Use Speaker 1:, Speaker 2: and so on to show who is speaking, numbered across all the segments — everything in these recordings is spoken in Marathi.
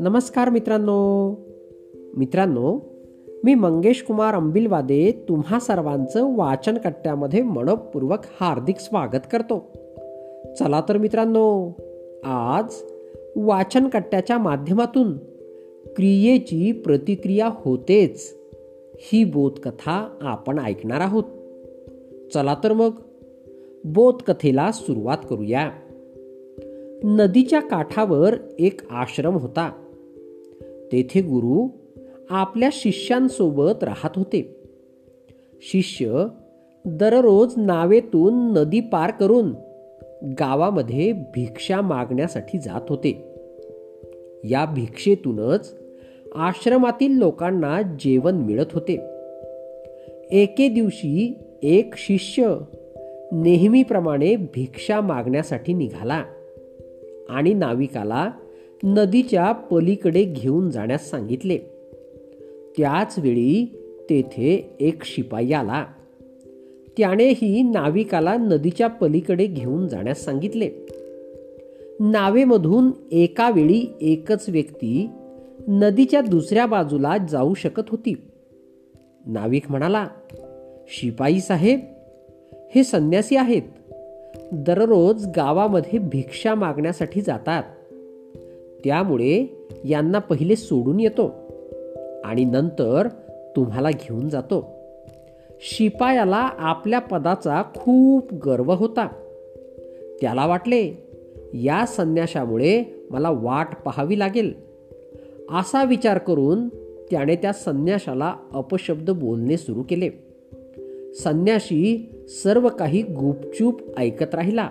Speaker 1: नमस्कार मित्रांनो. मित्रांनो मी मंगेश कुमार अंबिलवादे तुम्हा सर्वांचं वाचन कट्ट्यामध्ये मनपूर्वक हार्दिक स्वागत करतो. चला तर मित्रांनो आज वाचन कट्ट्याच्या माध्यमातून क्रियेची प्रतिक्रिया होतेच ही बोधकथा आपण ऐकणार आहोत. चला तर मग बोधकथेला सुरुवात करूया. नदीच्या काठावर एक आश्रम होता. तेथे गुरु आपल्या शिष्यांसोबत राहत होते. शिष्य दररोज नावेतून नदी पार करून गावामध्ये भिक्षा मागण्यासाठी जात होते. या भिक्षेतूनच आश्रमातील लोकांना जेवण मिळत होते. एके दिवशी एक शिष्य नेहमीप्रमाणे भिक्षा मागण्यासाठी निघाला आणि नाविकाला नदीच्या पलीकडे घेऊन जाण्यास सांगितले. त्याच वेळी तेथे एक शिपाई आला. त्यानेही नाविकाला नदीच्या पलीकडे घेऊन जाण्यास सांगितले. नावेमधून एका वेळी एकच व्यक्ती नदीच्या दुसऱ्या बाजूला जाऊ शकत होती. नाविक म्हणाला शिपाई साहेब हे संन्यासी आहेत. दररोज गावामध्ये भिक्षा मागण्यासाठी जातात. त्यामुळे यांना पहिले सोडून येतो आणि नंतर तुम्हाला घेऊन जातो. शिपायाला आपल्या पदाचा खूप गर्व होता. त्याला वाटले या संन्याशामुळे मला वाट पाहावी लागेल. असा विचार करून त्याने त्या संन्याशाला अपशब्द बोलणे सुरू केले. संन्याशी सर्व काही गुपचूप ऐकत राहिला.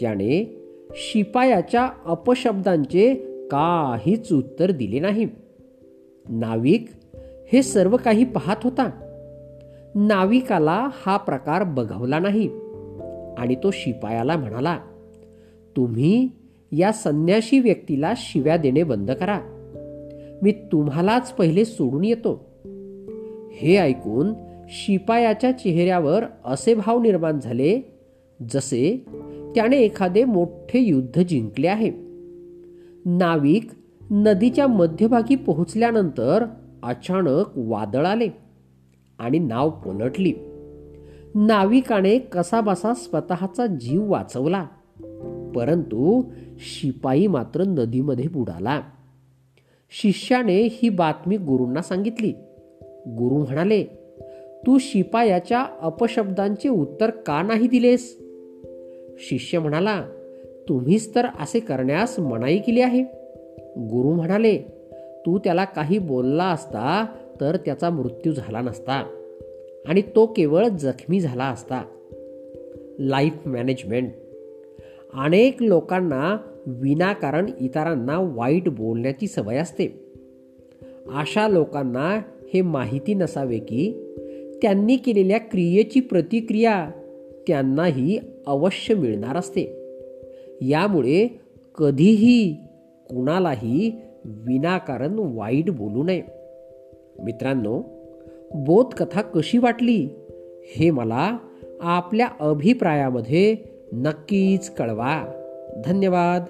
Speaker 1: त्याने शिपायाच्या अपशब्दांचे काहीच उत्तर दिले नाही. नाविक हे सर्व काही पाहत होता. नाविकाला हा प्रकार बघवला नाही. आणि तो शिपायाला म्हणाला तुम्ही या संन्याशी व्यक्तीला शिव्या देणे बंद करा. मी तुम्हालाच पहिले सोडून येतो. हे ऐकून शिपायाच्या चेहऱ्यावर असे भाव निर्माण झाले जसे त्याने एखादे मोठे युद्ध जिंकले आहे. नाविक नदीच्या मध्यभागी पोहोचल्यानंतर अचानक वादळ आले आणि नाव पलटली नाविकाने कसाबसा स्वतःचा जीव वाचवला परंतु शिपाई मात्र नदीमध्ये बुडाला. शिष्याने ही बातमी गुरूंना सांगितली. गुरु म्हणाले तू शिपायाच्या अपशब्दांचे उत्तर का नाही दिलेस? शिष्य म्हणाला तुम्हीच तर असे करण्यास मनाई केली आहे. गुरु म्हणाले तू त्याला काही बोलला असता तर त्याचा मृत्यू झाला नसता आणि तो केवळ जखमी झाला असता. लाईफ मॅनेजमेंट अनेक लोकांना विनाकारण इतरांना वाईट बोलण्याची सवय असते. अशा लोकांना हे माहिती नसावे की त्यांनी केलेल्या क्रियेची प्रतिक्रिया त्यांनाही अवश्य मिळणार असते. यामुळे कधीही कुणालाही विनाकारण वाईट बोलू नये. मित्रांनो बोधकथा कशी वाटली हे मला आपल्या अभिप्रायामध्ये नक्कीच कळवा. धन्यवाद.